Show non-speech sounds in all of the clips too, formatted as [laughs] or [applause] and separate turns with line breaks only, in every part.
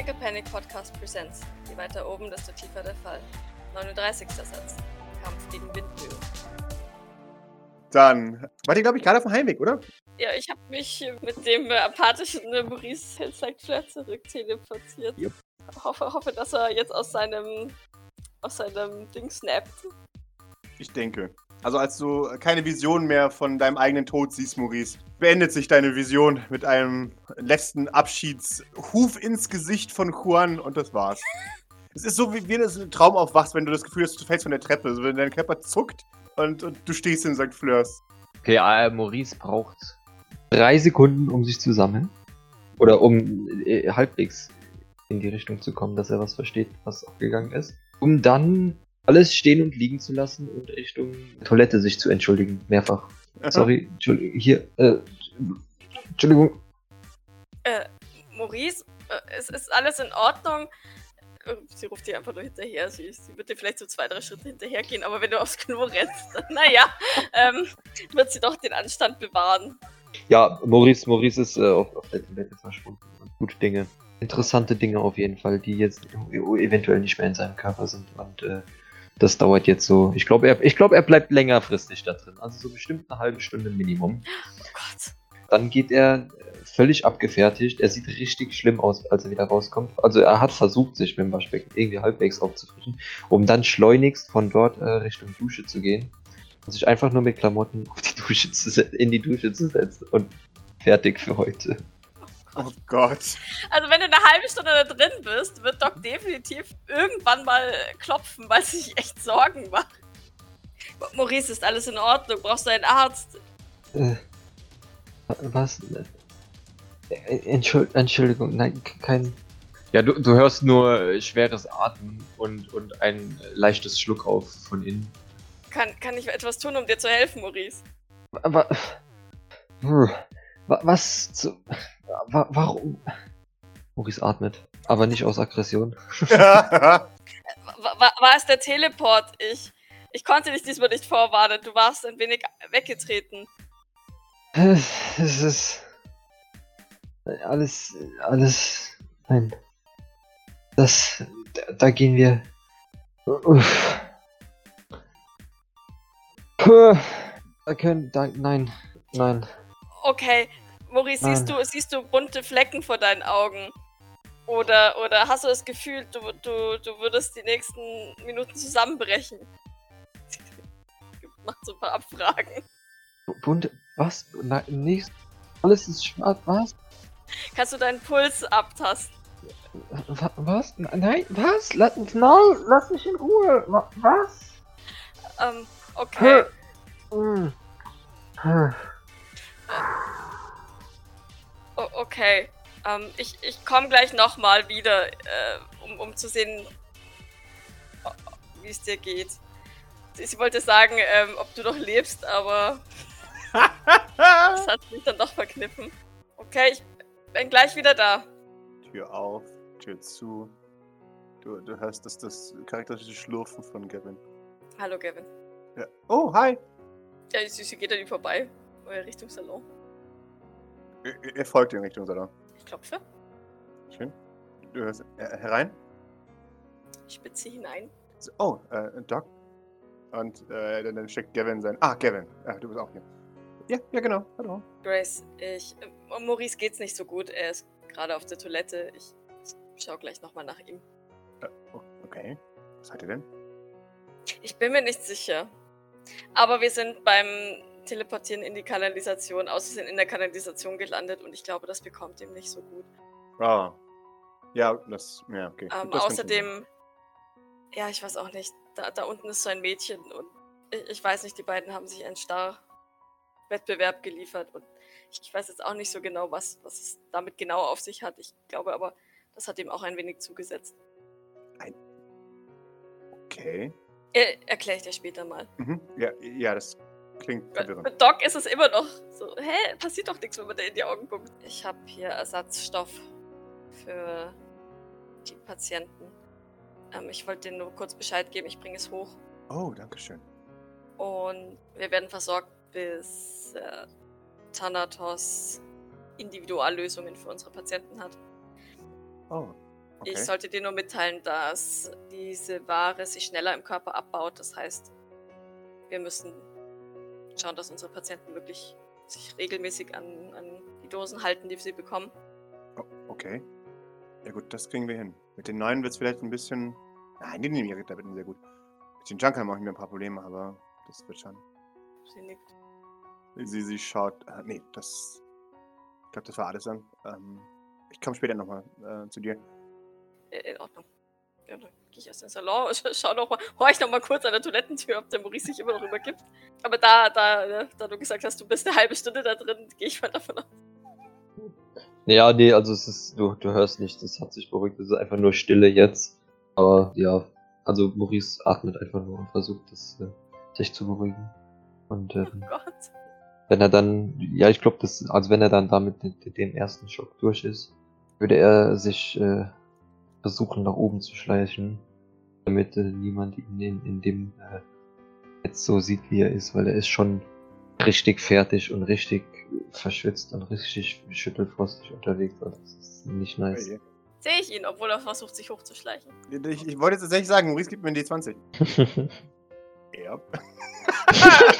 Pickle Panic Podcast Presents. Je weiter oben, desto tiefer der Fall. 39. Satz. Kampf gegen Windböen.
Dann wart ihr, glaube ich, gerade auf dem Heimweg, oder?
Ja, ich habe mich mit dem äh, apathischen äh, Maurice Hillside zurück teleportiert.
Yep.
Hoffe, hoffe, dass er jetzt aus seinem aus seinem Ding snappt.
Ich denke. Also als du keine Vision mehr von deinem eigenen Tod siehst, Maurice, beendet sich deine Vision mit einem letzten Abschiedshuf ins Gesicht von Juan und das war's. es ist so, wie wenn du einen Traum aufwachst, wenn du das Gefühl hast, du fällst von der Treppe. Also wenn dein Körper zuckt und, und du stehst in St. Fleurs.
Okay, äh, Maurice braucht drei Sekunden, um sich zu sammeln. Oder um äh, halbwegs in die Richtung zu kommen, dass er was versteht, was aufgegangen ist. Um dann alles stehen und liegen zu lassen und Richtung Toilette sich zu entschuldigen. Mehrfach. Sorry, Entschuldigung, hier, äh, Entschuldigung.
Äh, Maurice, äh, es ist alles in Ordnung. Äh, Sie ruft dir einfach nur hinterher. Sie, sie wird dir vielleicht so zwei, drei Schritte hinterhergehen, aber wenn du aufs Klo rennst, dann, naja, ähm, wird sie doch den Anstand bewahren.
Ja, Maurice, Maurice ist äh, auf, auf der Toilette verschwunden. Gute Dinge. Interessante Dinge auf jeden Fall, die jetzt eventuell nicht mehr in seinem Körper sind. Und äh, das dauert jetzt so. Ich glaube, er, ich glaub, er bleibt längerfristig da drin. Also so bestimmt eine halbe Stunde Minimum.
Oh Gott.
Dann geht er äh, völlig abgefertigt. Er sieht richtig schlimm aus, als er wieder rauskommt. Also er hat versucht, sich mit dem Waschbecken irgendwie halbwegs aufzufrischen, um dann schleunigst von dort äh, Richtung Dusche zu gehen und sich einfach nur mit Klamotten auf die Dusche zu se- in die Dusche zu setzen und fertig für heute.
Oh Gott.
Also wenn du eine halbe Stunde da drin bist, wird Doc definitiv irgendwann mal klopfen, weil sie sich echt Sorgen macht. Maurice, ist alles in Ordnung? Brauchst du einen Arzt?
Äh, was? Äh, Entschuld Entschuldigung, nein, kein. Ja, du, du hörst nur schweres Atmen und, und ein leichtes Schluck auf von innen.
Kann, kann ich etwas tun, um dir zu helfen, Maurice?
Aber. Was zu. wa- Warum? Maurice atmet. Aber nicht aus Aggression. [laughs]
Wa- wa- war es der Teleport? Ich, ich konnte dich diesmal nicht vorwarnen. Du warst ein wenig weggetreten.
Es ist. Alles. Alles. Nein. Das. Da, da gehen wir. Uff. Puh. Da können. Da, nein. Nein.
Okay, Maurice, siehst du, siehst du bunte Flecken vor deinen Augen? Oder, oder hast du das Gefühl, du, du, du würdest die nächsten Minuten zusammenbrechen? Macht so ein paar Abfragen.
Bunte. Was? Nein, nichts. Alles ist schwarz. Was?
Kannst du deinen Puls abtasten?
Wa- Was? Nein, was? Lass, nein, lass mich in Ruhe. Wa- Was?
Ähm, okay.
Hm.
Okay. Ähm, ich ich komme gleich nochmal wieder, äh, um, um zu sehen, wie es dir geht. Sie, wollte sagen, ähm, ob du noch lebst, aber das hat mich dann doch verkniffen. Okay, ich bin gleich wieder da.
Tür auf, Tür zu. Du, du hörst das, das charakteristische Schlurfen von Gavin.
Hallo, Gavin.
Ja. Oh, hi.
Ja, sie, sie geht an ihm vorbei. Richtung Salon.
Ihr, ihr folgt in Richtung Salon.
Ich klopfe,
Schön. Du hörst äh, herein.
ich spitze hinein.
So, oh, äh, Doc. Und äh, dann, dann steckt Gavin sein. Ah, Gavin. Ja, du bist auch hier. Ja, ja, genau. Hallo.
Grace, ich. Äh, Maurice geht's nicht so gut. Er ist gerade auf der Toilette. Ich, ich schau gleich nochmal nach ihm.
Äh, oh, okay. Was hat er denn?
Ich bin mir nicht sicher. Aber wir sind beim Teleportieren in die Kanalisation, außersehen in der Kanalisation gelandet und ich glaube, das bekommt ihm nicht so gut.
Ah. Ja, das. Ja, okay.
Ähm,
das
außerdem, ja, ich weiß auch nicht, da, da unten ist so ein Mädchen und ich, ich weiß nicht, die beiden haben sich einen Star-Wettbewerb geliefert und ich, ich weiß jetzt auch nicht so genau, was, was es damit genau auf sich hat. Ich glaube aber, das hat ihm auch ein wenig zugesetzt.
Okay.
Er, Erkläre ich dir später mal.
Mhm. Ja, ja, das klingt verwirrend.
Mit Doc ist es immer noch so, hä, passiert doch nichts, wenn man da in die Augen guckt. Ich habe hier Ersatzstoff für die Patienten. Ähm, ich wollte denen nur kurz Bescheid geben, ich bringe es hoch.
Oh, danke schön.
Und wir werden versorgt, bis äh, Thanatos Individuallösungen für unsere Patienten hat.
Oh. Okay.
Ich sollte dir nur mitteilen, dass diese Ware sich schneller im Körper abbaut. Das heißt, wir müssen schauen, dass unsere Patienten wirklich sich regelmäßig an, an die Dosen halten, die sie bekommen.
Okay. Ja gut, das kriegen wir hin. Mit den neuen wird es vielleicht ein bisschen... Nein, die nehmen ihre Tabletten sehr gut. Mit den Junkern mache ich mir ein paar Probleme, aber das wird schon.
Sie nickt.
Sie, sie schaut... Äh, nee, das... Ich glaube, das war alles dann. Ähm, ich komme später nochmal äh, zu dir.
Äh, In Ordnung. Ja, dann gehe ich aus dem Salon und [laughs] schau noch mal, horch noch mal kurz an der Toilettentür, ob der Maurice sich immer noch übergibt. Aber da, da, ne, da du gesagt hast, du bist eine halbe Stunde da drin, gehe ich mal davon aus.
Ja, nee, also es ist, du, du hörst nicht, es hat sich beruhigt, es ist einfach nur Stille jetzt. Aber ja, also Maurice atmet einfach nur und versucht es, äh, sich zu beruhigen. Und
Oh
ähm,
Gott.
wenn er dann, ja, ich glaube, das, also wenn er dann damit den, den ersten Schock durch ist, würde er sich äh, versuchen, nach oben zu schleichen, damit äh, niemand ihn in, in dem äh, jetzt so sieht, wie er ist, weil er ist schon richtig fertig und richtig verschwitzt und richtig schüttelfrostig unterwegs. Also das ist nicht nice.
Oje.
Sehe ich ihn, obwohl er versucht, sich hochzuschleichen.
Ich, ich wollte jetzt tatsächlich sagen, Maurice gibt mir ein D20. [laughs] Ja. [laughs]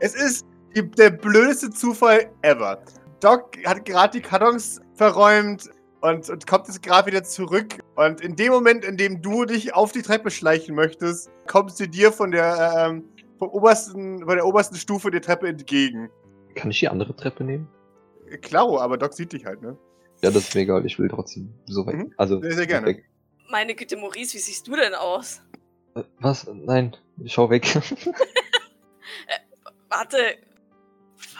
es ist die, der blödeste Zufall ever. Doc hat gerade die Kartons verräumt und, und kommt jetzt gerade wieder zurück. Und in dem Moment, in dem du dich auf die Treppe schleichen möchtest, kommt sie dir von der, ähm, vom obersten, von der obersten Stufe der Treppe entgegen.
Kann ich die andere Treppe nehmen?
Klaro, aber Doc sieht dich halt, ne?
Ja, das ist mir egal, ich will trotzdem so weit.
Mhm.
Also,
Sehr, sehr gerne.
weg.
Meine Güte, Maurice, wie siehst du denn aus?
Äh, Was? Nein, schau weg. [laughs]
Warte.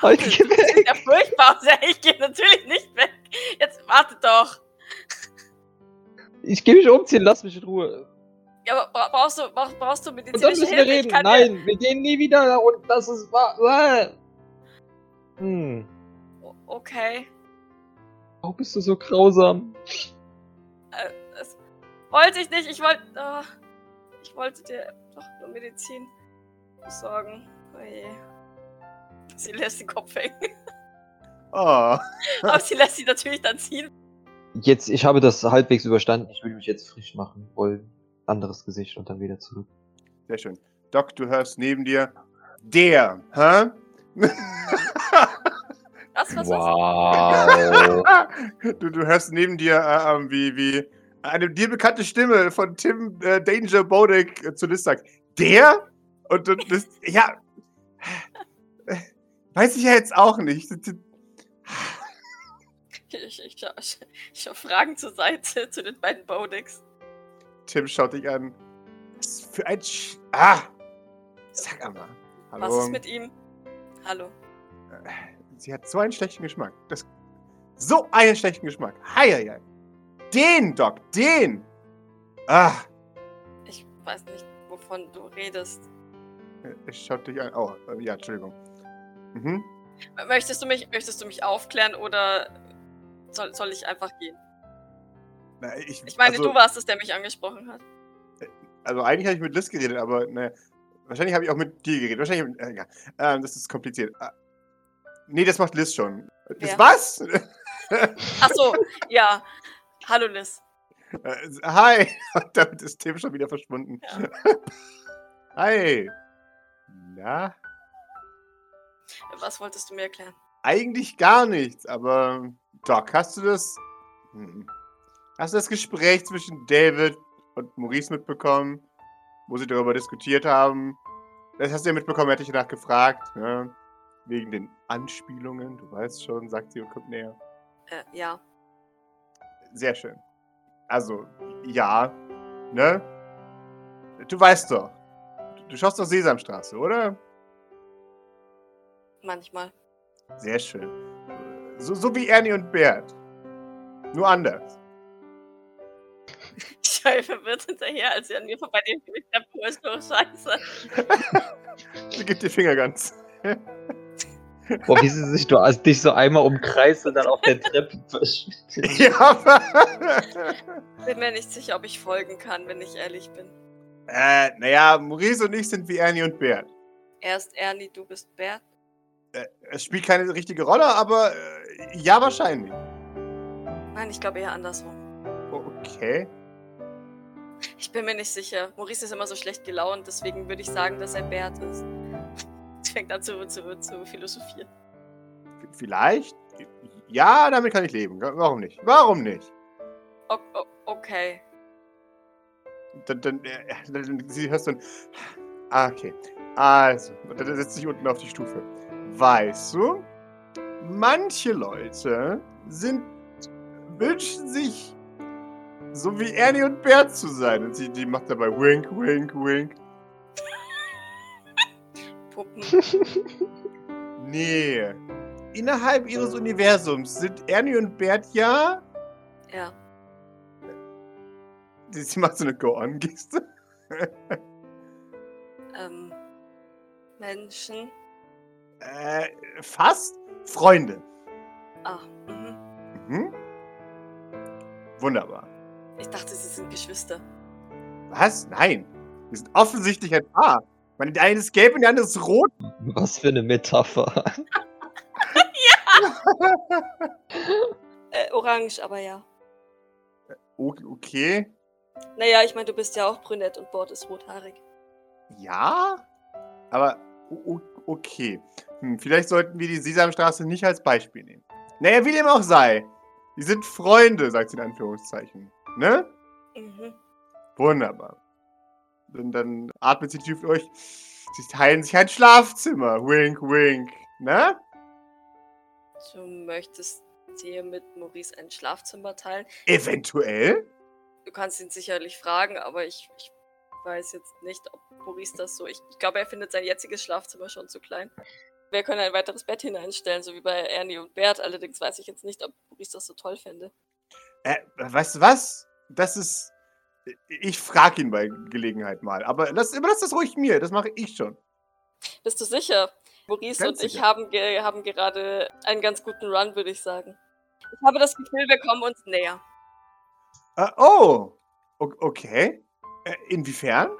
Halt,
Warte,
geh
du bist
weg.
ja furchtbar. Ja, [laughs] ich gehe natürlich nicht weg. Jetzt warte doch.
Ich geh mich umziehen, lass mich in Ruhe.
Ja, aber bra- brauchst du, brauch, brauchst du
Und dann müssen wir reden. Nein, wir gehen nie wieder und das ist wahr. Hm.
Okay.
Warum bist du so grausam?
Äh, das wollte ich nicht. Ich wollte. ah, ich wollte dir doch nur Medizin besorgen. Oh je. Sie lässt den Kopf hängen.
Oh. [laughs]
Aber sie lässt sie natürlich dann ziehen.
Jetzt, ich habe das halbwegs überstanden. Ich würde mich jetzt frisch machen wollen. Anderes Gesicht und dann wieder zurück.
Sehr schön. Doc, du hörst neben dir. Der, hä?
Was, was?
Wow. [laughs]
du, du hörst neben dir, äh, ähm, wie, wie eine dir bekannte Stimme von Tim äh, Danger Bodek äh, zu Liz sagt. Der? Und, und das, ja. Äh, Weiß ich ja jetzt auch nicht.
Ich, ich, schau, ich, ich schau Fragen zur Seite [laughs] zu den beiden Bodix.
Tim schaut dich an. Was für ein Sch Ah! Sag einmal. Hallo.
Was ist mit ihm? Hallo.
Sie hat so einen schlechten Geschmack. Das, so einen schlechten Geschmack. Heieiei. Den, Doc, den. Ah,
Ich weiß nicht, wovon du redest.
ich schaut dich an. Oh, äh, ja, Entschuldigung. Mhm.
Möchtest du mich, möchtest du mich aufklären oder soll, soll ich einfach gehen?
Na, ich,
Ich meine,
also,
du warst es, der mich angesprochen hat.
Also eigentlich habe ich mit Liz geredet, aber ne, wahrscheinlich habe ich auch mit dir geredet. Wahrscheinlich, äh, ja. ähm, das ist kompliziert. Ah, nee, das macht Liz schon. Das,
Wer?
was?
Ach so, ja. Hallo Liz.
Äh, Hi. [laughs] Damit ist Tim schon wieder verschwunden.
Ja. [laughs]
Hi. Na,
Was wolltest du mir erklären?
eigentlich gar nichts, aber Doc, hast du das? Hm. Hast du das Gespräch zwischen David und Maurice mitbekommen, wo sie darüber diskutiert haben? Das hast du ja mitbekommen, hat dich danach gefragt, ne? Wegen den Anspielungen, du weißt schon, sagt sie und kommt näher.
Äh, ja.
Sehr schön. Also, ja, ne? Du weißt doch. Du, du schaust doch Sesamstraße, oder?
Manchmal.
Sehr schön. So, so wie Ernie und Bert. Nur anders. [laughs]
Ich schaue verwirrt hinterher, als sie an mir vorbei dem der ist nur scheiße. [laughs]
Sie gibt dir Fingerguns.
Boah, wie sie sich du, also dich so einmal umkreist und dann auf der Treppe [laughs] verschwindet.
ja, aber.
Bin mir nicht sicher, ob ich folgen kann, wenn ich ehrlich bin.
äh, naja, Maurice und ich sind wie Ernie und Bert.
Erst Ernie, du bist Bert.
Äh, es spielt keine richtige Rolle, aber äh, ja, wahrscheinlich.
Nein, ich glaube eher andersrum.
Okay.
Ich bin mir nicht sicher. Maurice ist immer so schlecht gelaunt, deswegen würde ich sagen, dass er Bert ist. [laughs] Sie fängt an zu, zu, zu philosophieren.
Vielleicht? Ja, damit kann ich leben. Warum nicht? Warum nicht?
O okay.
Dann, dann, äh, dann, dann sie hörst dann. Ah, okay. Also, dann setzt sich unten auf die Stufe. Weißt du, manche Leute sind wünschen sich so wie Ernie und Bert zu sein. Und sie die macht dabei Wink, Wink, Wink. [laughs]
Puppen. [laughs]
Nee. Innerhalb ihres Universums sind Ernie und Bert ja.
ja.
Sie macht so eine Go-On-Geste. [laughs]
Ähm. Menschen.
Äh, fast Freunde.
Ah, mhm.
Mhm. Wunderbar.
Ich dachte, sie sind Geschwister.
Was? Nein. Wir sind offensichtlich ein Paar. Ich meine, der eine ist gelb und der andere ist rot.
Was für eine Metapher. [laughs] [laughs]
Äh, orange, aber ja.
O- Okay.
Naja, ich meine, du bist ja auch brünett und Bord ist rothaarig.
Ja. Aber okay. Hm, vielleicht sollten wir die Sesamstraße nicht als Beispiel nehmen. Naja, wie dem auch sei. Die sind Freunde, sagt sie in Anführungszeichen. Ne?
Mhm.
Wunderbar. Und dann atmet sie tief durch. Sie teilen sich ein Schlafzimmer. Wink, wink. Ne?
Du möchtest dir mit Maurice ein Schlafzimmer teilen.
Eventuell.
Du kannst ihn sicherlich fragen, aber ich, ich weiß jetzt nicht, ob Maurice das so. Ich, ich glaube, er findet sein jetziges Schlafzimmer schon zu klein. Wir können ein weiteres Bett hineinstellen, so wie bei Ernie und Bert. Allerdings weiß ich jetzt nicht, ob Maurice das so toll fände.
Äh, weißt du was? Das ist. Ich frage ihn bei Gelegenheit mal. Aber lass, überlass das ruhig mir. Das mache ich schon.
Bist du sicher? Maurice
Ganz
und ich
sicher.
haben, ge haben gerade einen ganz guten Run, würde ich sagen. Ich habe das Gefühl, wir kommen uns näher.
Äh, oh. O okay. Äh, inwiefern?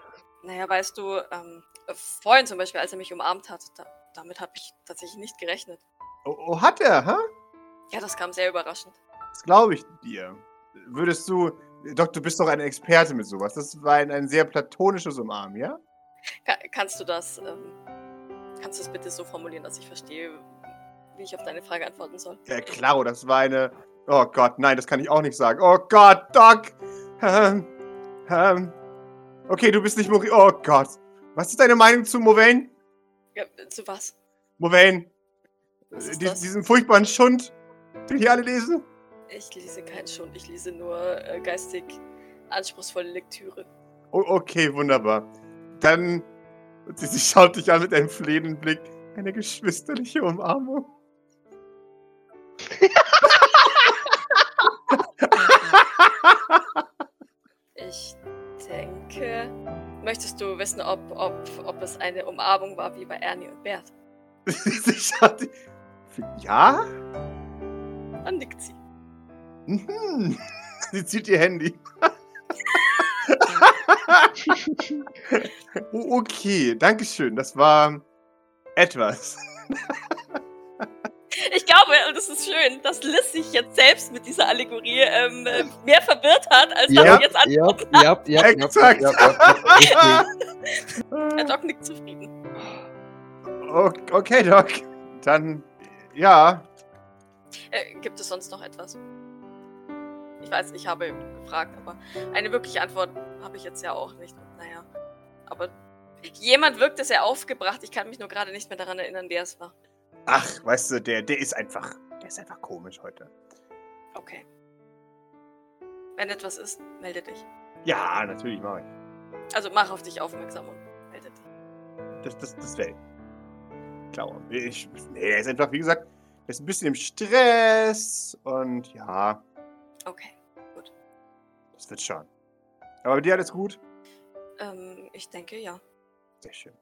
Naja, weißt du, ähm, vorhin zum Beispiel, als er mich umarmt hat, da, damit habe ich tatsächlich nicht gerechnet.
Oh, oh hat er, hä?
Ja, das kam sehr überraschend.
Das glaube ich dir. Würdest du. Doc, du bist doch ein Experte mit sowas. Das war ein, ein sehr platonisches Umarmen, ja?
Ka kannst du das, ähm, kannst du es bitte so formulieren, dass ich verstehe, wie ich auf deine Frage antworten soll?
Ja, klar, das war eine. Oh Gott, nein, das kann ich auch nicht sagen. Oh Gott, Doc! Ähm, ähm. Okay, du bist nicht Mori. Oh Gott. Was ist deine Meinung zu Movain?
Ja, zu was?
Movain.
Was
Äh, die-? Diesen furchtbaren Schund, den hier alle lesen?
Ich lese keinen Schund, ich lese nur äh, geistig anspruchsvolle Lektüre.
Oh, okay, wunderbar. Dann. Sie, sie schaut dich an mit einem flehenden Blick. Eine geschwisterliche Umarmung. [laughs]
Ich denke. Möchtest du wissen, ob, ob, ob es eine Umarmung war wie bei Ernie und Bert? [laughs]
Ja?
Dann nickt sie.
Mhm. [laughs] Sie zieht ihr Handy. [laughs] Okay, danke schön. Das war etwas.
Ich glaube, und das ist schön, dass Liz sich jetzt selbst mit dieser Allegorie ähm, äh, mehr verwirrt hat, als dass
Ja,
sie jetzt antwortet.
ja, ja, ja,
Exakt.
ja, ja.
Der Doc nickt zufrieden.
Okay, Doc. Dann, ja.
Äh, gibt es sonst noch etwas? Ich weiß, ich habe gefragt, aber eine wirkliche Antwort habe ich jetzt ja auch nicht. Naja, aber jemand wirkte sehr aufgebracht. Ich kann mich nur gerade nicht mehr daran erinnern, wer es war.
Ach, weißt du, der, der ist einfach. Der ist einfach komisch heute.
Okay. Wenn etwas ist, melde dich.
Ja, natürlich mache ich.
Also mach auf dich aufmerksam und melde dich.
Das, das, das wäre. Klar. Ich, nee, er ist einfach, wie gesagt, er ist ein bisschen im Stress. Und ja,
Okay.
das wird schon. Aber bei dir alles gut?
Ähm, ich denke ja.
Sehr schön.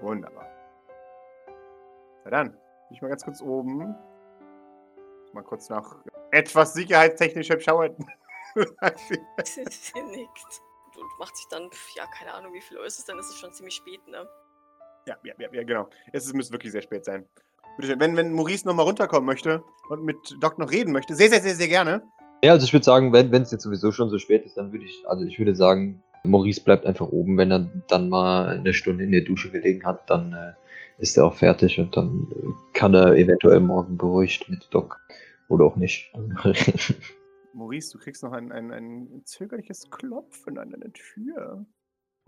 Wunderbar. Na dann, bin ich mal ganz kurz oben. Mal kurz nach etwas sicherheitstechnischem schauen.
Sie [laughs] nickt. Und macht sich dann, ja, keine Ahnung, wie viel Uhr ist es denn? Es ist schon ziemlich spät, ne?
ja, ja, ja, ja, genau. Es müsste wirklich sehr spät sein. Bitte schön. Wenn, wenn Maurice nochmal runterkommen möchte und mit Doc noch reden möchte, sehr, sehr, sehr, sehr gerne.
Ja, also ich würde sagen, wenn es jetzt sowieso schon so spät ist, dann würde ich, also ich würde sagen, Maurice bleibt einfach oben. Wenn er dann mal eine Stunde in der Dusche gelegen hat, dann äh, ist er auch fertig und dann kann er eventuell morgen beruhigt mit Doc oder auch nicht. [laughs]
Maurice, du kriegst noch ein, ein, ein zögerliches Klopfen an deine Tür.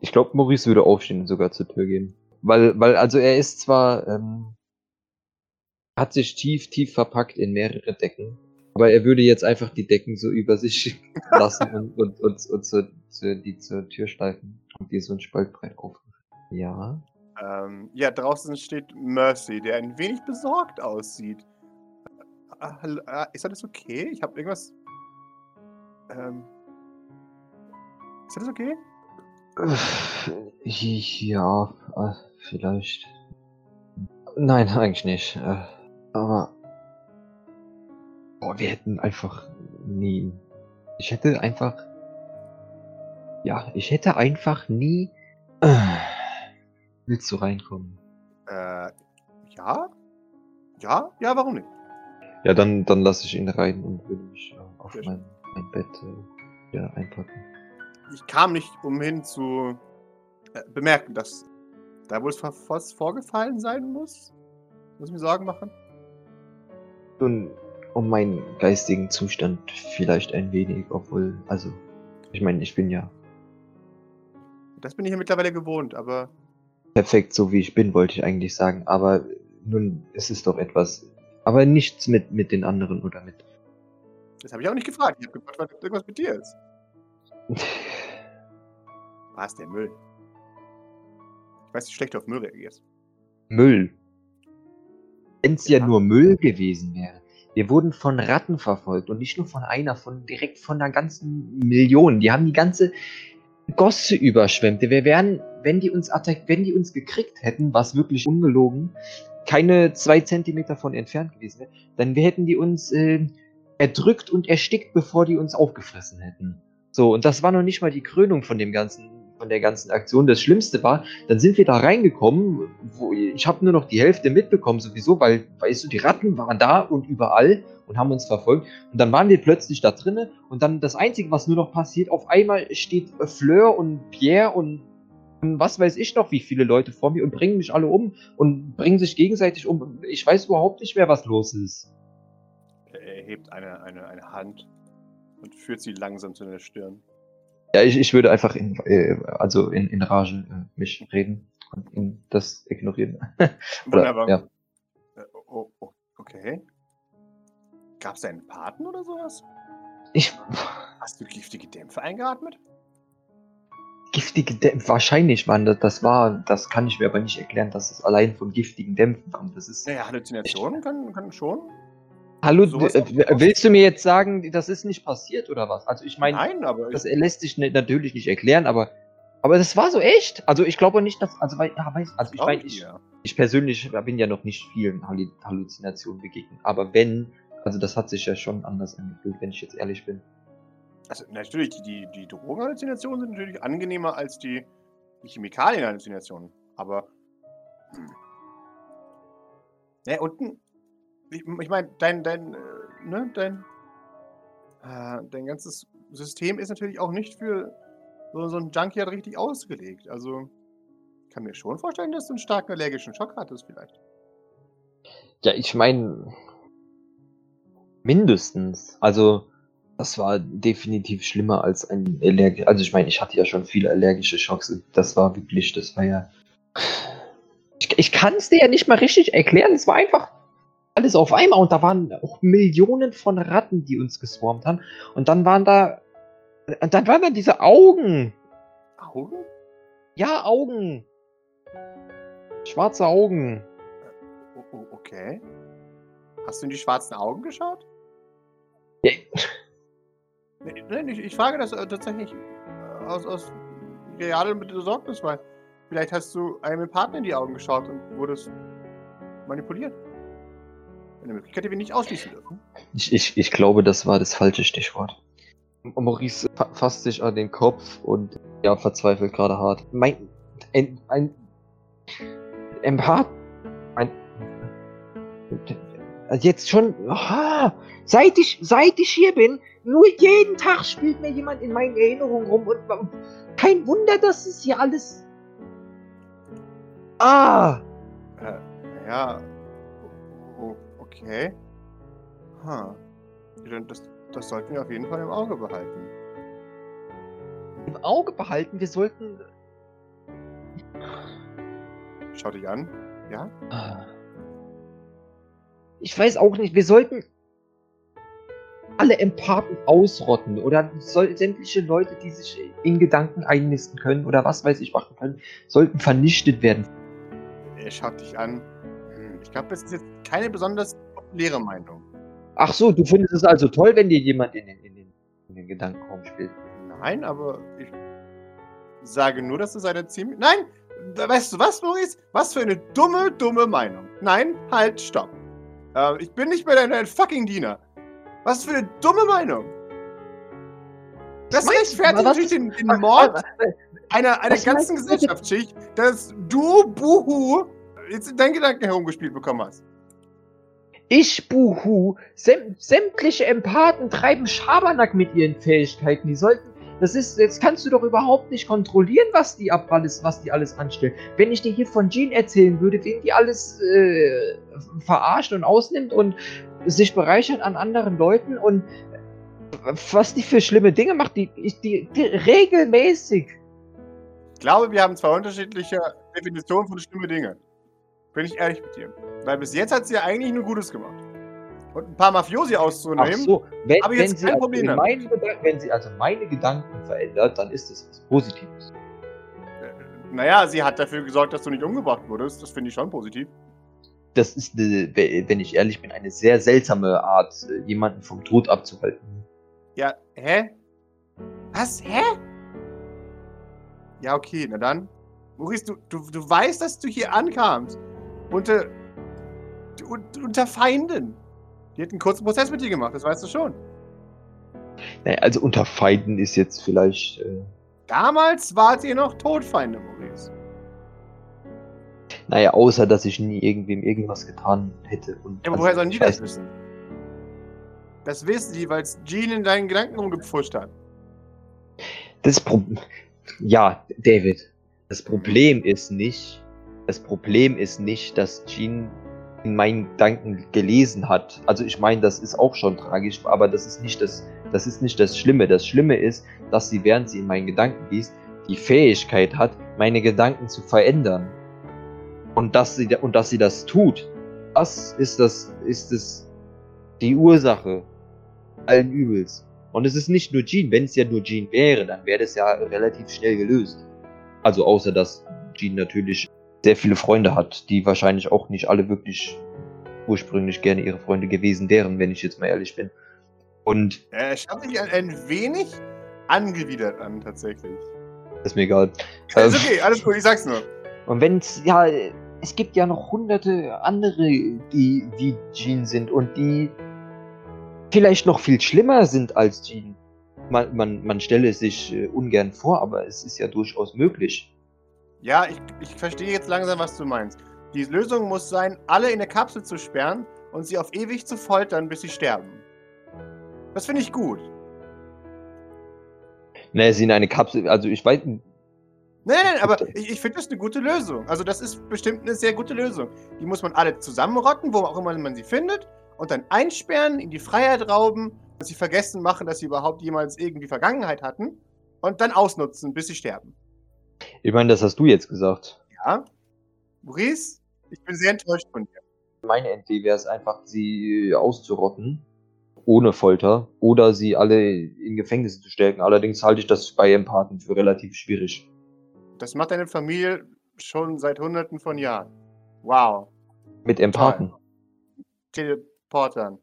Ich glaube, Maurice würde aufstehen und sogar zur Tür gehen. Weil, weil, also er ist zwar, ähm, hat sich tief, tief verpackt in mehrere Decken, aber er würde jetzt einfach die Decken so über sich [laughs] lassen und, und, und, und zu, zu, die zur Tür steifen und die so ein Spalt breit aufmachen. Ja.
Ähm, ja, draußen steht Mercy, der ein wenig besorgt aussieht. Äh, äh, ist alles okay? Ich habe irgendwas. Ähm, ist alles okay?
Ja, äh, vielleicht. Nein, [laughs] eigentlich nicht. Äh, aber. Boah, wir hätten einfach nie. Ich hätte einfach. Ja, ich hätte einfach nie. Äh, willst du reinkommen?
Äh, ja? Ja? Ja, warum nicht?
Ja, dann, dann lasse ich ihn rein und würde mich äh, auf mein, mein Bett äh, ja, einpacken.
Ich kam nicht umhin zu äh, bemerken, dass da wohl was vorgefallen sein muss. Muss ich mir Sorgen machen?
Nun, um meinen geistigen Zustand vielleicht ein wenig, obwohl, also, ich meine, ich bin ja.
Das bin ich ja mittlerweile gewohnt, aber.
Perfekt, so wie ich bin, wollte ich eigentlich sagen, aber nun ist es doch etwas aber nichts mit, mit den anderen oder mit.
Das habe ich auch nicht gefragt. Ich habe gefragt, was irgendwas mit dir ist. [laughs] Was, der Müll? Ich weiß, wie schlecht du auf Müll reagierst.
Müll. Wenn es ja. ja nur Müll gewesen wäre. Wir wurden von Ratten verfolgt und nicht nur von einer, von direkt von einer ganzen Million. Die haben die ganze Gosse überschwemmt. Wir wären, wenn die uns attack, wenn die uns gekriegt hätten, was wirklich ungelogen, keine zwei Zentimeter von entfernt gewesen wäre, dann hätten die uns äh, erdrückt und erstickt, bevor die uns aufgefressen hätten. So, und das war noch nicht mal die Krönung von dem ganzen, von der ganzen Aktion. Das Schlimmste war, dann sind wir da reingekommen, wo ich habe nur noch die Hälfte mitbekommen sowieso, weil, weißt du, die Ratten waren da und überall und haben uns verfolgt. Und dann waren wir plötzlich da drinnen und dann das Einzige, was nur noch passiert, auf einmal steht Fleur und Pierre und was weiß ich noch, wie viele Leute vor mir und bringen mich alle um und bringen sich gegenseitig um. Ich weiß überhaupt nicht mehr, was los ist.
Er hebt eine, eine, eine Hand und führt sie langsam zu der Stirn.
Ja, ich, ich würde einfach in, äh, also in, in Rage äh, mich reden und ihn das ignorieren. [laughs]
Wunderbar. Ja. Äh, oh, oh, okay. Gab es einen Paten oder sowas?
Ich.
Hast du giftige Dämpfe eingeatmet?
Giftige Dämpfe, wahrscheinlich, Mann, das, das war, das kann ich mir aber nicht erklären, dass es allein von giftigen Dämpfen kommt. Das ist.
Naja, Halluzinationen können, können schon.
Hallo, willst du mir jetzt sagen, das ist nicht passiert oder was? Also ich meine,
Nein, aber
das lässt sich natürlich nicht erklären, aber aber das war so echt. Also ich glaube nicht, dass also weil, also ich meine, ich, ich persönlich bin ja noch nicht vielen Halluzinationen begegnet, aber wenn, also das hat sich ja schon anders angefühlt, wenn ich jetzt ehrlich bin.
Also natürlich, die, die, die Drogenhalluzinationen sind natürlich angenehmer als die, die Chemikalienhalluzinationen. Aber. Hm. Ja, unten. Ich, ich meine, dein, dein, äh, ne, dein, äh, dein ganzes System ist natürlich auch nicht für so, so einen Junkyard richtig ausgelegt. Also, ich kann mir schon vorstellen, dass du einen starken allergischen Schock hattest, vielleicht.
Ja, ich meine, mindestens. Also, das war definitiv schlimmer als ein allergisch. Also ich meine, ich hatte ja schon viele allergische Schocks. Das war wirklich, das war ja. Ich, ich kann es dir ja nicht mal richtig erklären. Es war einfach alles auf einmal und da waren auch Millionen von Ratten, die uns geswarmt haben. Und dann waren da. Und dann waren da diese Augen.
Augen?
Ja, Augen. Schwarze Augen.
Okay. Hast du in die schwarzen Augen geschaut?
Ja. [laughs]
Nein, ich, ich frage das äh, tatsächlich äh, aus, aus realem Besorgnis, weil vielleicht hast du einem Partner in die Augen geschaut und wurdest manipuliert. Eine Möglichkeit, die wir nicht ausschließen dürfen.
Ich, ich, ich glaube, das war das falsche Stichwort. Maurice fasst sich an den Kopf und ja, verzweifelt gerade hart. Mein. Ein. ein Empath. Ein. Jetzt schon, ah, seit ich, seit ich hier bin, nur jeden Tag spielt mir jemand in meinen Erinnerungen rum und kein Wunder, dass es hier alles. Ah!
Äh, ja. Okay. Ha. Huh. Das, das sollten wir auf jeden Fall im Auge behalten.
Im Auge behalten? Wir sollten.
Schau dich an. Ja? Ah.
Ich weiß auch nicht, wir sollten alle Empathen ausrotten oder soll, sämtliche Leute, die sich in Gedanken einnisten können oder was weiß ich machen können, sollten vernichtet werden.
Er schaut dich an. Ich glaube, das ist jetzt keine besonders populäre Meinung.
Ach so, du findest es also toll, wenn dir jemand in den, in den, in den Gedankenraum spielt?
Nein, aber ich sage nur, dass es eine ziemlich... Nein! Weißt du was, Maurice? Was für eine dumme, dumme Meinung. Nein, halt, stopp. Äh, ich bin nicht mehr dein, dein fucking Diener. Was für eine dumme Meinung. Das rechtfertigt natürlich den, den Mord einer, einer ganzen Gesellschaftsschicht, dass du, Buhu, jetzt in deinen Gedanken herumgespielt bekommen hast.
Ich, Buhu, säm sämtliche Empathen treiben Schabernack mit ihren Fähigkeiten. Die sollten das ist, jetzt kannst du doch überhaupt nicht kontrollieren, was die ab alles, was die alles anstellen. Wenn ich dir hier von Jean erzählen würde, wen die alles äh, verarscht und ausnimmt und sich bereichert an anderen Leuten und was die für schlimme Dinge macht, die, die, die regelmäßig.
Ich glaube, wir haben zwei unterschiedliche Definitionen von schlimme Dinge. Bin ich ehrlich mit dir. Weil bis jetzt hat sie ja eigentlich nur Gutes gemacht und ein paar Mafiosi auszunehmen. Ach so,
wenn, habe ich jetzt kein also Problem damit. Wenn sie also meine Gedanken verändert, dann ist das was Positives.
Äh, naja, sie hat dafür gesorgt, dass du nicht umgebracht wurdest. Das finde ich schon positiv.
Das ist, eine, wenn ich ehrlich bin, eine sehr seltsame Art, äh, jemanden vom Tod abzuhalten.
Ja, hä? Was? Hä? Ja, okay, na dann. Maurice, du, du, du weißt, dass du hier ankamst. Unter, unter Feinden. Die hat einen kurzen Prozess mit dir gemacht, das weißt du schon.
Naja, also unter Feinden ist jetzt vielleicht. Äh...
Damals wart ihr noch Todfeinde, Maurice.
Naja, außer dass ich nie irgendwem irgendwas getan hätte.
Und ja, aber also, woher sollen die das wissen? Das wissen die, weil es Jean in deinen Gedanken rumgepfuscht hat.
Das Problem. Ja, David. Das Problem ist nicht. Das Problem ist nicht, dass Jean in meinen Gedanken gelesen hat. Also ich meine, das ist auch schon tragisch, aber das ist nicht das, das ist nicht das Schlimme. Das Schlimme ist, dass sie, während sie in meinen Gedanken liest, die Fähigkeit hat, meine Gedanken zu verändern. Und dass sie, und dass sie das tut, das ist das, ist es die Ursache allen Übels. Und es ist nicht nur Jean. Wenn es ja nur Jean wäre, dann wäre das ja relativ schnell gelöst. Also außer dass Jean natürlich sehr viele Freunde hat, die wahrscheinlich auch nicht alle wirklich ursprünglich gerne ihre Freunde gewesen wären, wenn ich jetzt mal ehrlich bin. Und.
Er schaut sich ein, ein wenig angewidert an, tatsächlich.
Ist mir egal.
Ist okay, alles gut, ich sag's nur.
Und wenn's, ja, es gibt ja noch hunderte andere, die wie Jean sind und die vielleicht noch viel schlimmer sind als Jean. Man, man, man stelle es sich äh, ungern vor, aber es ist ja durchaus möglich.
Ja, ich, ich verstehe jetzt langsam, was du meinst. Die Lösung muss sein, alle in eine Kapsel zu sperren und sie auf ewig zu foltern, bis sie sterben. Das finde ich gut.
Ne, sie in eine Kapsel, also ich weiß.
Nein, nein, aber ich, ich finde das eine gute Lösung. Also das ist bestimmt eine sehr gute Lösung. Die muss man alle zusammenrotten, wo auch immer man sie findet, und dann einsperren, in die Freiheit rauben, dass sie vergessen machen, dass sie überhaupt jemals irgendwie Vergangenheit hatten, und dann ausnutzen, bis sie sterben.
Ich meine, das hast du jetzt gesagt.
Ja. Maurice, ich bin sehr enttäuscht von dir.
Meine Idee wäre es einfach, sie auszurotten, ohne Folter, oder sie alle in Gefängnisse zu stecken. Allerdings halte ich das bei Empathen für relativ schwierig.
Das macht deine Familie schon seit hunderten von Jahren. Wow.
Mit Empathen.
Teleportern.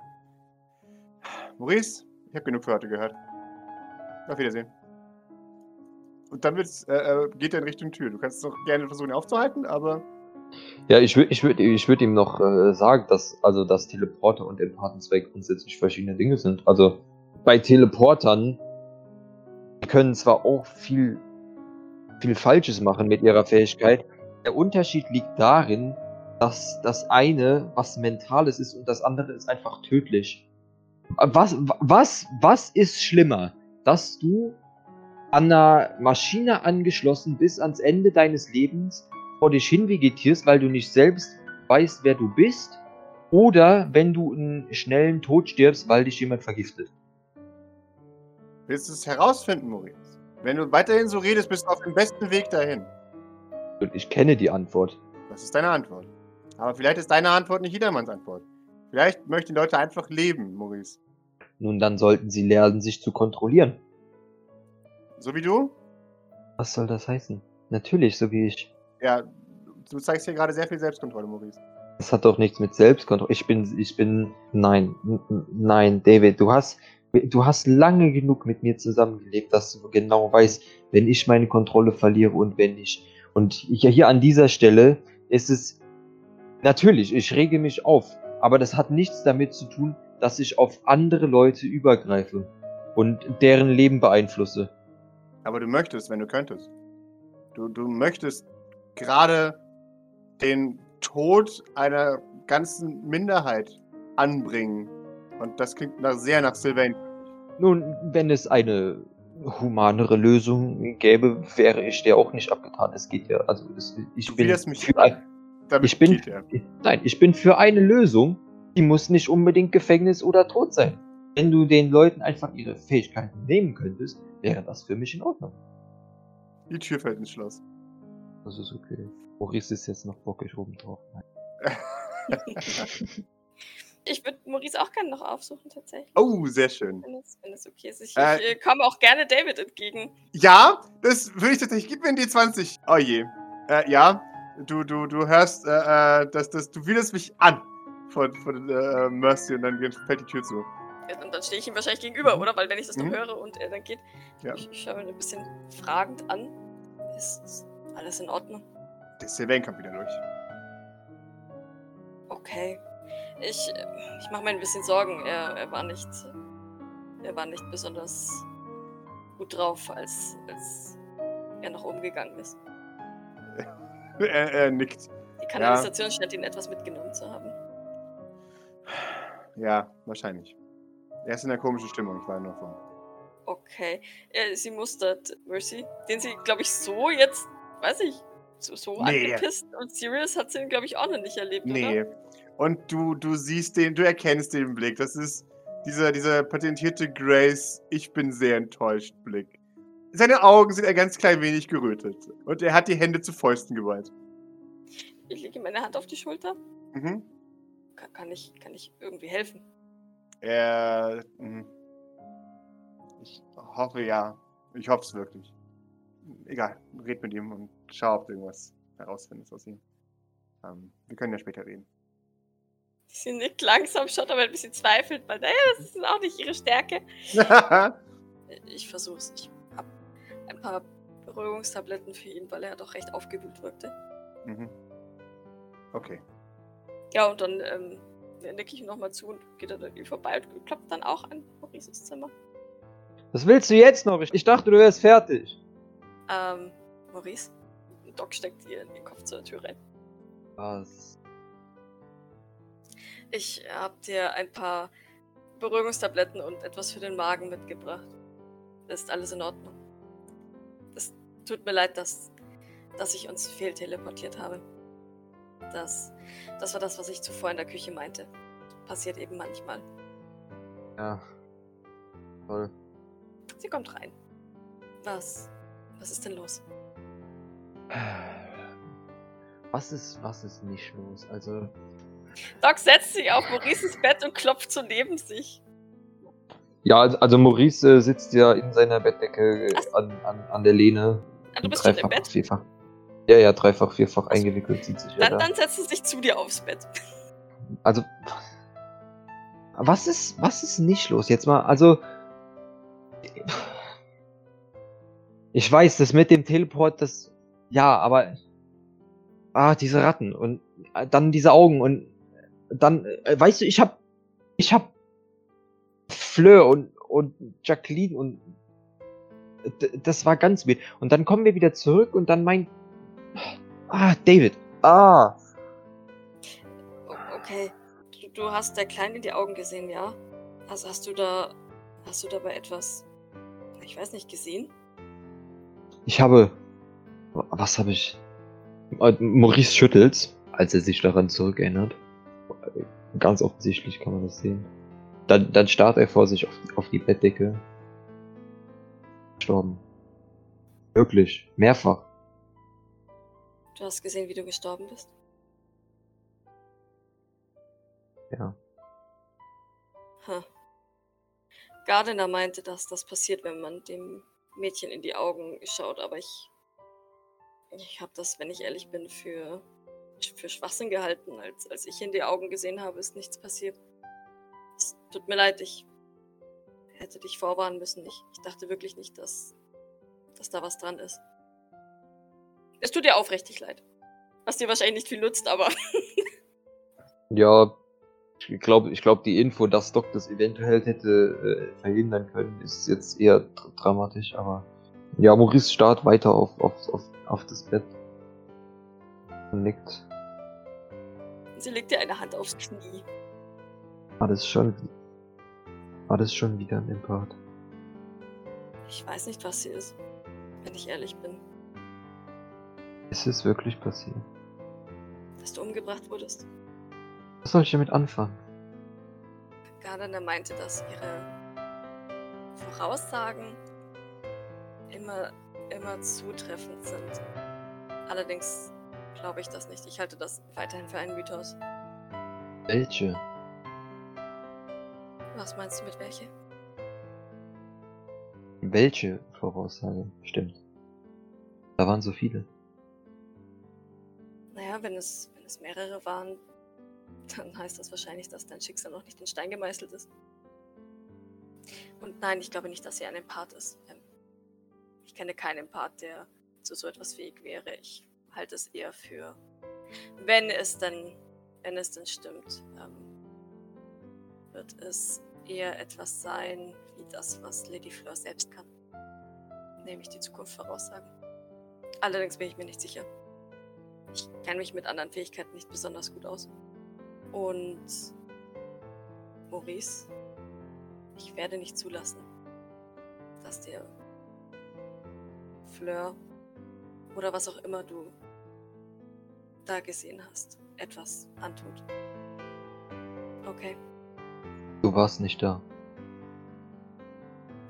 Maurice, ich habe genug für heute gehört. Auf Wiedersehen. Und dann äh, äh, geht er in Richtung Tür. Du kannst es doch gerne versuchen, ihn aufzuhalten, aber.
Ja, ich würde ich würd, ich würd ihm noch äh, sagen, dass also dass Teleporter und Empathen zwei grundsätzlich verschiedene Dinge sind. Also bei Teleportern können zwar auch viel, viel Falsches machen mit ihrer Fähigkeit. Der Unterschied liegt darin, dass das eine was Mentales ist und das andere ist einfach tödlich. Was, was, was ist schlimmer? Dass du an einer Maschine angeschlossen bis ans Ende deines Lebens vor dich hin vegetierst, weil du nicht selbst weißt, wer du bist, oder wenn du einen schnellen Tod stirbst, weil dich jemand vergiftet.
Willst du es herausfinden, Maurice? Wenn du weiterhin so redest, bist du auf dem besten Weg dahin.
Und ich kenne die Antwort.
Das ist deine Antwort. Aber vielleicht ist deine Antwort nicht jedermanns Antwort. Vielleicht möchten die Leute einfach leben, Maurice.
Nun, dann sollten sie lernen, sich zu kontrollieren.
So wie du?
Was soll das heißen? Natürlich, so wie ich.
Ja, du zeigst hier gerade sehr viel Selbstkontrolle, Maurice.
Das hat doch nichts mit Selbstkontrolle. Ich bin, ich bin, nein, nein, David, du hast, du hast lange genug mit mir zusammengelebt, dass du genau weißt, wenn ich meine Kontrolle verliere und wenn ich. Und hier, hier an dieser Stelle ist es, natürlich, ich rege mich auf, aber das hat nichts damit zu tun, dass ich auf andere Leute übergreife und deren Leben beeinflusse.
Aber du möchtest, wenn du könntest. Du, du möchtest gerade den Tod einer ganzen Minderheit anbringen. Und das klingt nach, sehr nach Sylvain.
Nun, wenn es eine humanere Lösung gäbe, wäre ich der auch nicht abgetan. Es geht ja, also es, ich
Du
bin
mich
für ein, ich bin,
geht er.
nein, ich bin für eine Lösung, die muss nicht unbedingt Gefängnis oder Tod sein. Wenn du den Leuten einfach ihre Fähigkeiten nehmen könntest, wäre das für mich in Ordnung.
Die Tür fällt ins Schloss.
Das ist okay. Maurice ist jetzt noch bockig oben drauf. [laughs]
Ich würde Maurice auch gerne noch aufsuchen, tatsächlich.
oh, sehr schön.
Wenn es, wenn es okay ist. Ich,
Äh,
ich äh, komme auch gerne David entgegen.
Ja, das würde ich tatsächlich. Gib mir die 20. Oh je. Äh, ja, du, du, du hörst, äh, äh, dass das, du widerst mich an von, von äh, Mercy und dann fällt die Tür zu.
Ja, und dann stehe ich ihm wahrscheinlich gegenüber,
Mhm.
oder? Weil wenn ich das noch
Mhm.
höre und er dann geht,
Ja.
ich, schaue ihn ein bisschen fragend an. Ist alles in Ordnung?
Der Sylvain kommt wieder durch.
Okay. Ich, ich mache mir ein bisschen Sorgen. Er, er war nicht. Er war nicht besonders gut drauf, als, als er nach oben gegangen ist. [laughs]
er, er nickt.
Die Kanalisation scheint ihn etwas mitgenommen zu haben.
Ja, wahrscheinlich. Er ist in einer komischen Stimmung, ich war nur von.
Okay. Äh, sie mustert Mercy, den sie, glaube ich, so jetzt, weiß ich, so, so
Nee.
angepisst und Sirius hat sie, glaube ich, auch noch nicht erlebt,
Nee.
oder?
Und du, du siehst den, du erkennst den Blick. Das ist dieser, dieser patentierte Grace, ich bin sehr enttäuscht Blick. Seine Augen sind ein ganz klein wenig gerötet. Und er hat die Hände zu Fäusten geballt.
Ich lege meine Hand auf die Schulter.
Mhm.
Kann, kann, ich, kann ich irgendwie helfen?
Mhm. Ich hoffe ja. Ich hoffe es wirklich. Egal, red mit ihm und schau, ob du irgendwas herausfindest aus ihm. Ähm, wir können ja später reden.
Sie nickt langsam, schaut aber ein bisschen zweifelt, weil, naja, das ist auch nicht ihre Stärke. [laughs] Ich versuch's. Ich hab ein paar Beruhigungstabletten für ihn, weil er doch recht aufgewühlt wirkte.
mhm. Okay.
Ja, und dann ähm, nicke ich ihm nochmal zu und geht dann irgendwie vorbei und klopft dann auch an Maurices Zimmer.
Was willst du jetzt noch? Ich, dachte, du wärst fertig.
Ähm, Maurice? Doc steckt ihr in den Kopf zur Tür rein.
Was?
Ich hab dir ein paar Beruhigungstabletten und etwas für den Magen mitgebracht. Ist alles in Ordnung. Es tut mir leid, dass, dass ich uns fehlteleportiert habe. Das, das war das, was ich zuvor in der Küche meinte. Passiert eben manchmal.
Ja. Toll.
Sie kommt rein. Was? Was ist denn los?
Was ist, was ist nicht los? Also,
Doc setzt sich auf Maurices Bett und klopft so neben sich.
ja, also, Maurice äh, sitzt ja in seiner Bettdecke an, an, an der Lehne.
Ah, du bist schon im Bett?
vierfach. Ja, ja, dreifach, vierfach eingewickelt sieht sich ja
Dann,
da.
dann setzt sie sich zu dir aufs Bett.
Also, was ist, was ist nicht los? Jetzt mal, also, ich weiß, das mit dem Teleport, das, ja, aber, ah, diese Ratten und äh, dann diese Augen und dann, äh, weißt du, ich hab, ich hab Fleur und, und Jacqueline und das war ganz weird. Und dann kommen wir wieder zurück und dann mein, ah, David, ah,
Okay, du, du hast der Kleinen in die Augen gesehen, ja? Also hast du da, hast du dabei etwas, ich weiß nicht, gesehen?
Ich habe. Was habe ich? Äh, Maurice schüttelt, als er sich daran zurückerinnert. Ganz offensichtlich kann man das sehen. Dann, dann starrt er vor sich auf, auf die Bettdecke. Gestorben. Wirklich. Mehrfach.
Du hast gesehen, wie du gestorben bist?
Ja.
Huh. Gardiner meinte, dass das passiert, wenn man dem Mädchen in die Augen schaut, aber ich. Ich habe das, wenn ich ehrlich bin, für, für Schwachsinn gehalten. Als, als ich in die Augen gesehen habe, ist nichts passiert. Es tut mir leid, ich hätte dich vorwarnen müssen. Ich, ich dachte wirklich nicht, dass, dass da was dran ist. Tut dir aufrichtig leid. Was dir wahrscheinlich nicht viel nutzt, aber. [laughs]
ja, ich glaube, ich glaub, die Info, dass Doc das eventuell hätte äh, verhindern können, ist jetzt eher dr dramatisch, aber. Ja, Maurice starrt weiter auf, auf, auf, auf das Bett. Und nickt.
Sie legt dir eine Hand aufs Knie.
War das schon. War das schon wieder ein Empath?
Ich weiß nicht, was sie ist, wenn ich ehrlich bin.
Ist es wirklich passiert?
Dass du umgebracht wurdest?
Was soll ich damit anfangen?
Gardner meinte, dass ihre Voraussagen immer, immer zutreffend sind. Allerdings glaube ich das nicht. Ich halte das weiterhin für einen Mythos.
Welche?
Was meinst du mit welche?
Welche Voraussage? Stimmt. Da waren so viele.
Wenn es, wenn es mehrere waren, dann heißt das wahrscheinlich, dass dein Schicksal noch nicht in Stein gemeißelt ist. Und nein, ich glaube nicht, dass sie ein Empath ist. Ähm, ich kenne keinen Empath, der zu so etwas fähig wäre. Ich halte es eher für, wenn es denn, wenn es denn stimmt, ähm, wird es eher etwas sein, wie das, was Lady Fleur selbst kann. Nämlich die Zukunft voraussagen. Allerdings bin ich mir nicht sicher. Ich kenne mich mit anderen Fähigkeiten nicht besonders gut aus. Und Maurice, ich werde nicht zulassen, dass dir Fleur oder was auch immer du da gesehen hast, etwas antut. Okay.
Du warst nicht da.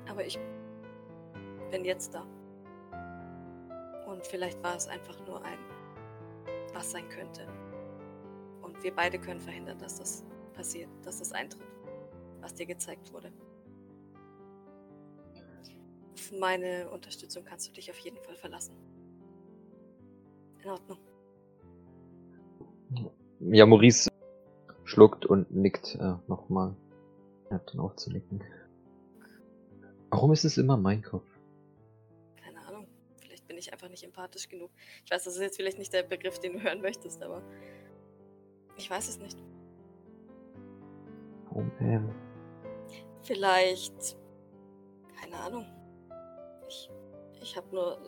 Aber ich bin jetzt da. Und vielleicht war es einfach nur ein was sein könnte. Und wir beide können verhindern, dass das passiert, dass das eintritt, was dir gezeigt wurde. Auf meine Unterstützung kannst du dich auf jeden Fall verlassen. In Ordnung.
Ja, Maurice schluckt und nickt äh, nochmal. Er hat dann aufzunicken. Warum ist es immer mein Kopf?
Bin ich einfach nicht empathisch genug. Ich weiß, das ist jetzt vielleicht nicht der Begriff, den du hören möchtest, aber ich weiß es nicht.
Warum ähm?
Vielleicht, keine Ahnung. Ich, ich habe nur,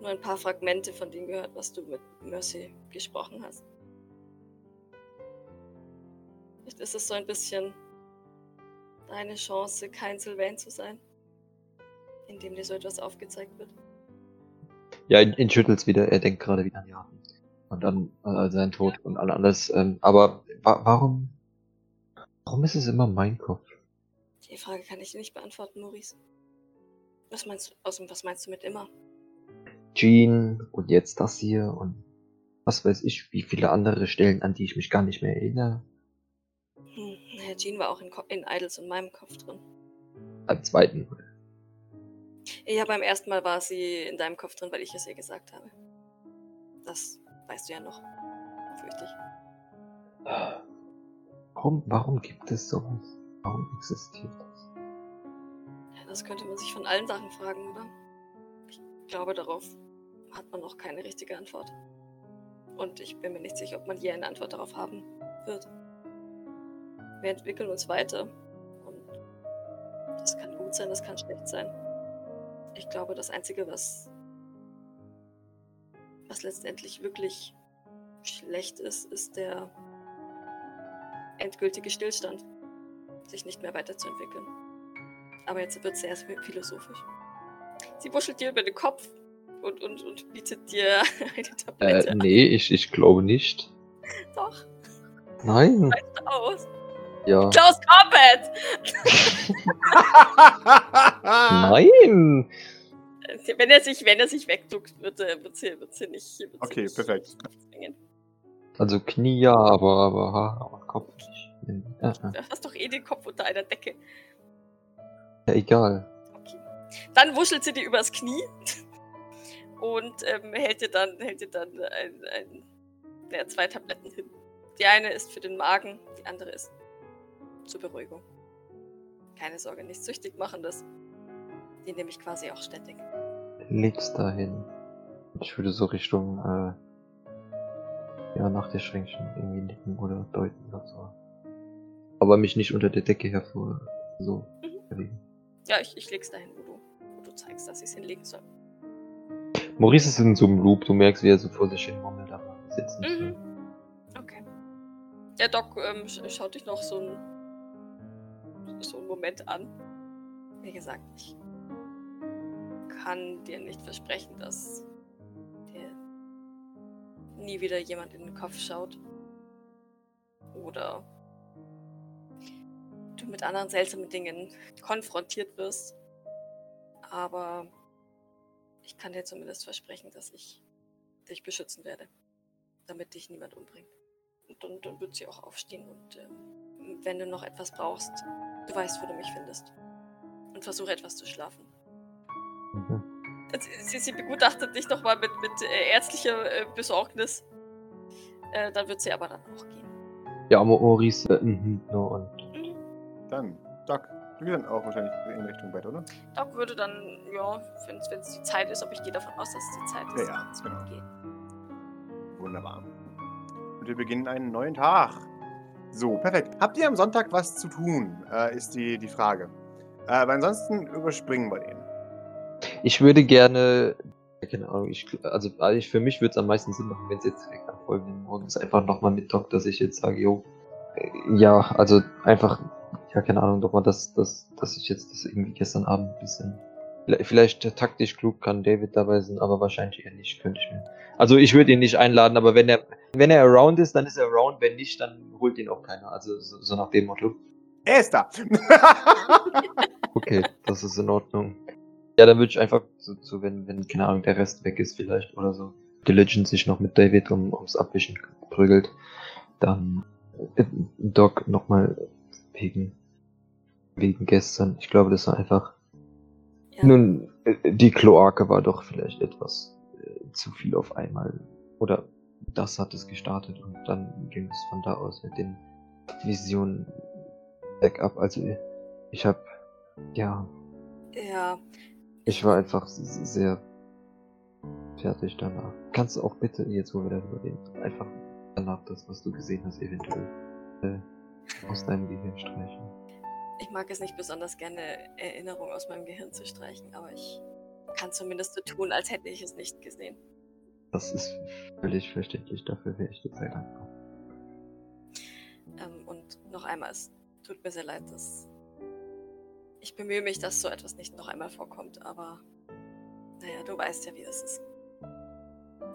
nur ein paar Fragmente von dem gehört, was du mit Mercy gesprochen hast. Vielleicht ist es so ein bisschen deine Chance, kein Sylvain zu sein, indem dir so etwas aufgezeigt wird.
Ja, ihn, ihn schüttelt's wieder. Er denkt gerade wieder an Jahren. Und an äh, seinen Tod und an alles. Ähm, aber wa warum, warum ist es immer mein Kopf?
Die Frage kann ich nicht beantworten, Maurice. Was meinst du, außerdem, was meinst du mit immer?
Jean und jetzt das hier und was weiß ich, wie viele andere Stellen, an die ich mich gar nicht mehr erinnere.
Hm, naja, Jean war auch in, in Idols in meinem Kopf drin.
Beim zweiten.
Ja, beim ersten Mal war sie in deinem Kopf drin, weil ich es ihr gesagt habe. Das weißt du ja noch. Fürchte ich.
Warum, warum gibt es sowas? Warum existiert das?
Ja, das könnte man sich von allen Sachen fragen, oder? Ich glaube, darauf hat man noch keine richtige Antwort. Und ich bin mir nicht sicher, ob man je eine Antwort darauf haben wird. Wir entwickeln uns weiter. Und das kann gut sein, das kann schlecht sein. Ich glaube, das Einzige, was, was letztendlich wirklich schlecht ist, ist der endgültige Stillstand, sich nicht mehr weiterzuentwickeln. Aber jetzt wird sie erst philosophisch. Sie wuschelt dir über den Kopf und, und, und bietet dir [laughs] eine Tablette.
Äh, nee, ich, ich glaube nicht.
Doch,
Nein.
reicht aus.
Ja.
Klaus Carpet!
Nein.
Wenn er sich, wenn er sich wegduckt, wird, er, wird, sie, wird sie nicht. Wird sie
Okay,
nicht
perfekt.
zwingen.
Also Knie ja, aber, aber Haare und Kopf nicht. Ja, ja.
Du hast doch eh den Kopf unter einer Decke.
ja, egal.
Okay. Dann wuschelt sie dir übers Knie und ähm, hält dir dann, hält dir dann ein, ein, ja, zwei Tabletten hin. Die eine ist für den Magen, die andere ist zur Beruhigung. Keine Sorge, nichts süchtig machendes. Die nehme ich quasi auch ständig.
Leg's dahin. Ich würde so Richtung, äh, ja, nach der Schränkchen irgendwie nicken oder deuten oder so. Aber mich nicht unter der Decke hervor, so
Mhm.
bewegen.
Ja, ich, ich leg's dahin, wo du, wo du zeigst, dass ich es hinlegen soll.
Maurice ist in so einem Loop, du merkst, wie er so vor sich hin murmelt, aber ist jetzt nicht
Mhm. Okay. Der Doc ähm, sch- schaut dich noch so ein, so einen Moment an. Wie gesagt, ich kann dir nicht versprechen, dass dir nie wieder jemand in den Kopf schaut. Oder du mit anderen seltsamen Dingen konfrontiert wirst. Aber ich kann dir zumindest versprechen, dass ich dich beschützen werde damit dich niemand umbringt. Und dann, dann wird sie auch aufstehen und ähm, wenn du noch etwas brauchst, du weißt, wo du mich findest. Und versuche etwas zu schlafen.
Mhm.
Sie, sie begutachtet dich nochmal mit, mit äh, ärztlicher äh, Besorgnis. Äh, dann wird sie aber dann auch gehen.
Ja, Mo- Maurice, äh, mhm, no, und
Mhm.
Dann, Doc, du gehst dann auch wahrscheinlich in Richtung Bett, oder?
Doc würde dann, ja, wenn es die Zeit ist, aber ich gehe davon aus, dass es die Zeit ist.
Ja, ja,
dass
genau.
gehen.
Wunderbar. Und wir beginnen einen neuen Tag. So, perfekt. Habt ihr am Sonntag was zu tun? Äh, ist die, die Frage. Äh, aber ansonsten überspringen wir den.
ich würde gerne, keine Ahnung, ich, also eigentlich für mich würde es am meisten Sinn machen, wenn es jetzt direkt am folgenden Morgen ist, einfach nochmal mit Doc, dass ich jetzt sage, jo, äh, ja, also einfach, ja, keine Ahnung, doch mal, dass, dass, dass ich jetzt das irgendwie gestern Abend ein bisschen, vielleicht- taktisch klug kann David dabei sein, aber wahrscheinlich eher nicht, könnte ich mir. Also ich würde ihn nicht einladen, aber wenn er, wenn er around ist, dann ist er around, wenn nicht, dann holt ihn auch keiner, also so, so nach dem Motto.
Er ist da! [laughs] [laughs]
Okay, das ist in Ordnung. Ja, dann würde ich einfach so, so wenn, wenn, keine Ahnung, der Rest weg ist vielleicht oder so, Diligent sich noch mit David um, ums Abwischen prügelt, dann äh, Doc nochmal wegen, wegen gestern. Ich glaube, das war einfach,
Ja.
nun, äh, die Kloake war doch vielleicht etwas äh, zu viel auf einmal. Oder das hat es gestartet und dann ging es von da aus mit den Visionen bergab. Also ich habe, ja,
Ja,
ich war einfach sehr fertig danach. Kannst du auch bitte, jetzt wo wir darüber reden, einfach danach das, was du gesehen hast, eventuell äh, aus deinem Gehirn streichen.
Ich mag es nicht besonders gerne, Erinnerungen aus meinem Gehirn zu streichen, aber ich kann zumindest so tun, als hätte ich es nicht gesehen.
Das ist völlig verständlich, dafür wäre ich dir sehr dankbar.
Ähm, und noch einmal, es tut mir sehr leid, dass ich bemühe mich, dass so etwas nicht noch einmal vorkommt, aber naja, du weißt ja, wie es ist.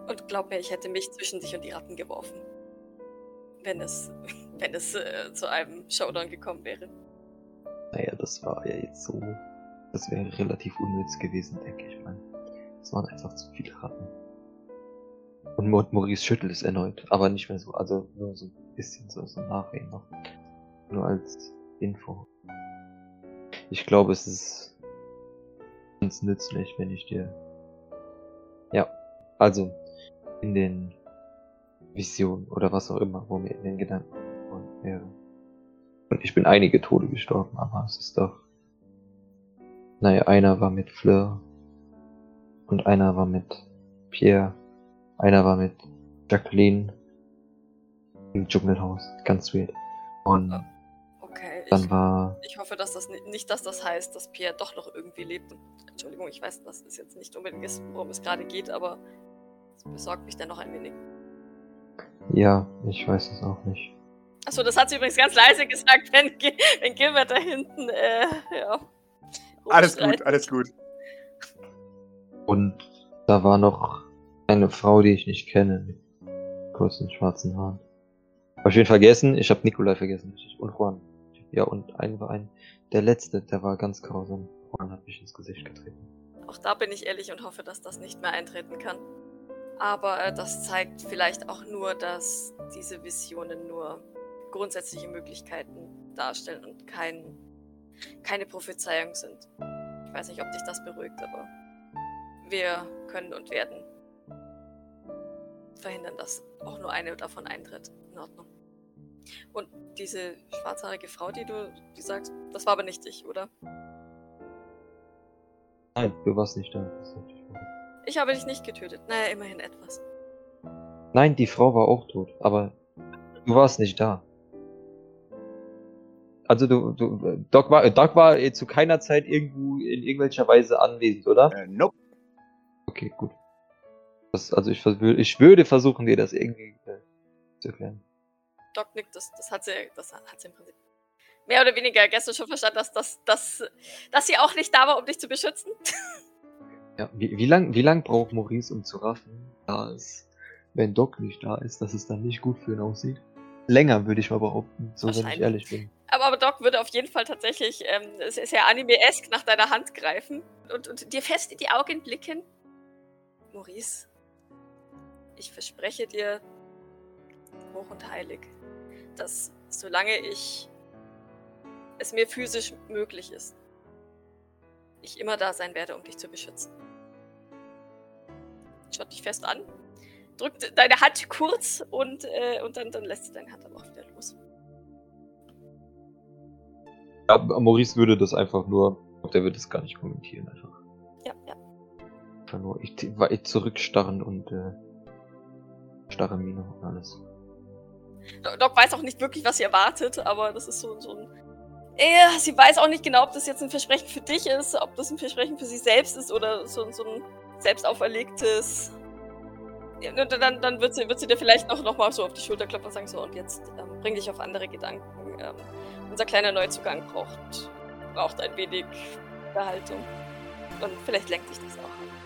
Und glaub mir, ich hätte mich zwischen dich und die Ratten geworfen, wenn es, [laughs] wenn es äh, zu einem Showdown gekommen wäre.
Naja, das war ja jetzt so. Das wäre relativ unnütz gewesen, denke ich mal. Es waren einfach zu viele Ratten. Und Maurice schüttelt es erneut, aber nicht mehr so, also nur so ein bisschen so, so Nachreden noch. Nur als Info. Ich glaube, es ist ganz nützlich, wenn ich dir. Ja, also in den Visionen oder was auch immer, wo mir in den Gedanken wäre. Und ich bin einige Tode gestorben, aber es ist doch. Naja, einer war mit Fleur. Und einer war mit Pierre. Einer war mit Jacqueline. Im Dschungelhaus. Ganz weird. Und
Okay, ich,
dann war.
ich hoffe, dass das ni- nicht, dass das heißt, dass Pierre doch noch irgendwie lebt. Entschuldigung, ich weiß, das ist jetzt nicht unbedingt, worum es gerade geht, aber es besorgt mich dann noch ein wenig.
Ja, ich weiß es auch nicht.
Achso, das hat sie übrigens ganz leise gesagt, [laughs] wenn, wenn Gilbert da hinten, äh, ja.
Alles gut, alles gut.
Und da war noch eine Frau, die ich nicht kenne, mit kurzen schwarzen Haaren. Hab ich ihn vergessen? Ich habe Nikolai vergessen. Und Juan. Ja, und ein war ein. Der letzte, der war ganz grausam. Juan hat mich ins Gesicht getreten.
Auch da bin ich ehrlich und hoffe, dass das nicht mehr eintreten kann. Aber äh, das zeigt vielleicht auch nur, dass diese Visionen nur grundsätzliche Möglichkeiten darstellen und kein, keine Prophezeiung sind. Ich weiß nicht, ob dich das beruhigt, aber wir können und werden verhindern, dass auch nur eine davon eintritt. In Ordnung. Und diese schwarzhaarige Frau, die du die sagst, das war aber nicht ich, oder?
Nein, du warst nicht da.
Ich habe dich nicht getötet. Naja, immerhin etwas.
Nein, die Frau war auch tot, aber du warst nicht da. Also du, du Doc war, Doc war zu keiner Zeit irgendwo in irgendwelcher Weise anwesend, oder?
Äh, nope.
Okay, gut. Das, also ich, ich würde versuchen, dir das irgendwie äh, zu erklären.
Doc nickt, das, das hat sie, das hat sie im Prinzip mehr oder weniger gestern schon verstanden, dass, dass, dass, dass sie auch nicht da war, um dich zu beschützen. [laughs]
Ja, wie, wie lang, wie lang braucht Maurice, um zu raffen, da es, wenn Doc nicht da ist, dass es dann nicht gut für ihn aussieht? Länger, würde ich mal behaupten, so wenn ich ehrlich bin.
Aber, aber Doc würde auf jeden Fall tatsächlich, ähm, es ist ja anime-esk, nach deiner Hand greifen und, und dir fest in die Augen blicken. Maurice, ich verspreche dir, hoch und heilig, dass solange ich es mir physisch möglich ist, ich immer da sein werde, um dich zu beschützen. Schaut dich fest an, drückt deine Hand kurz und, äh, und dann, dann lässt sie deine Hand aber auch wieder los.
Ja, Maurice würde das einfach nur, der würde es gar nicht kommentieren einfach.
Ja, ja.
Einfach nur, ich war ich zurückstarren und äh, starre Miene und alles.
Doc weiß auch nicht wirklich, was sie erwartet, aber das ist so, so ein. Ja, sie weiß auch nicht genau, ob das jetzt ein Versprechen für dich ist, ob das ein Versprechen für sie selbst ist oder so, so ein selbst auferlegtes. Ja, dann, dann wird, sie, wird sie dir vielleicht noch, noch mal so auf die Schulter klopfen und sagen: So, und jetzt ähm, bring dich auf andere Gedanken. Ähm, unser kleiner Neuzugang braucht, braucht ein wenig Behaltung. Und vielleicht lenkt dich das auch an.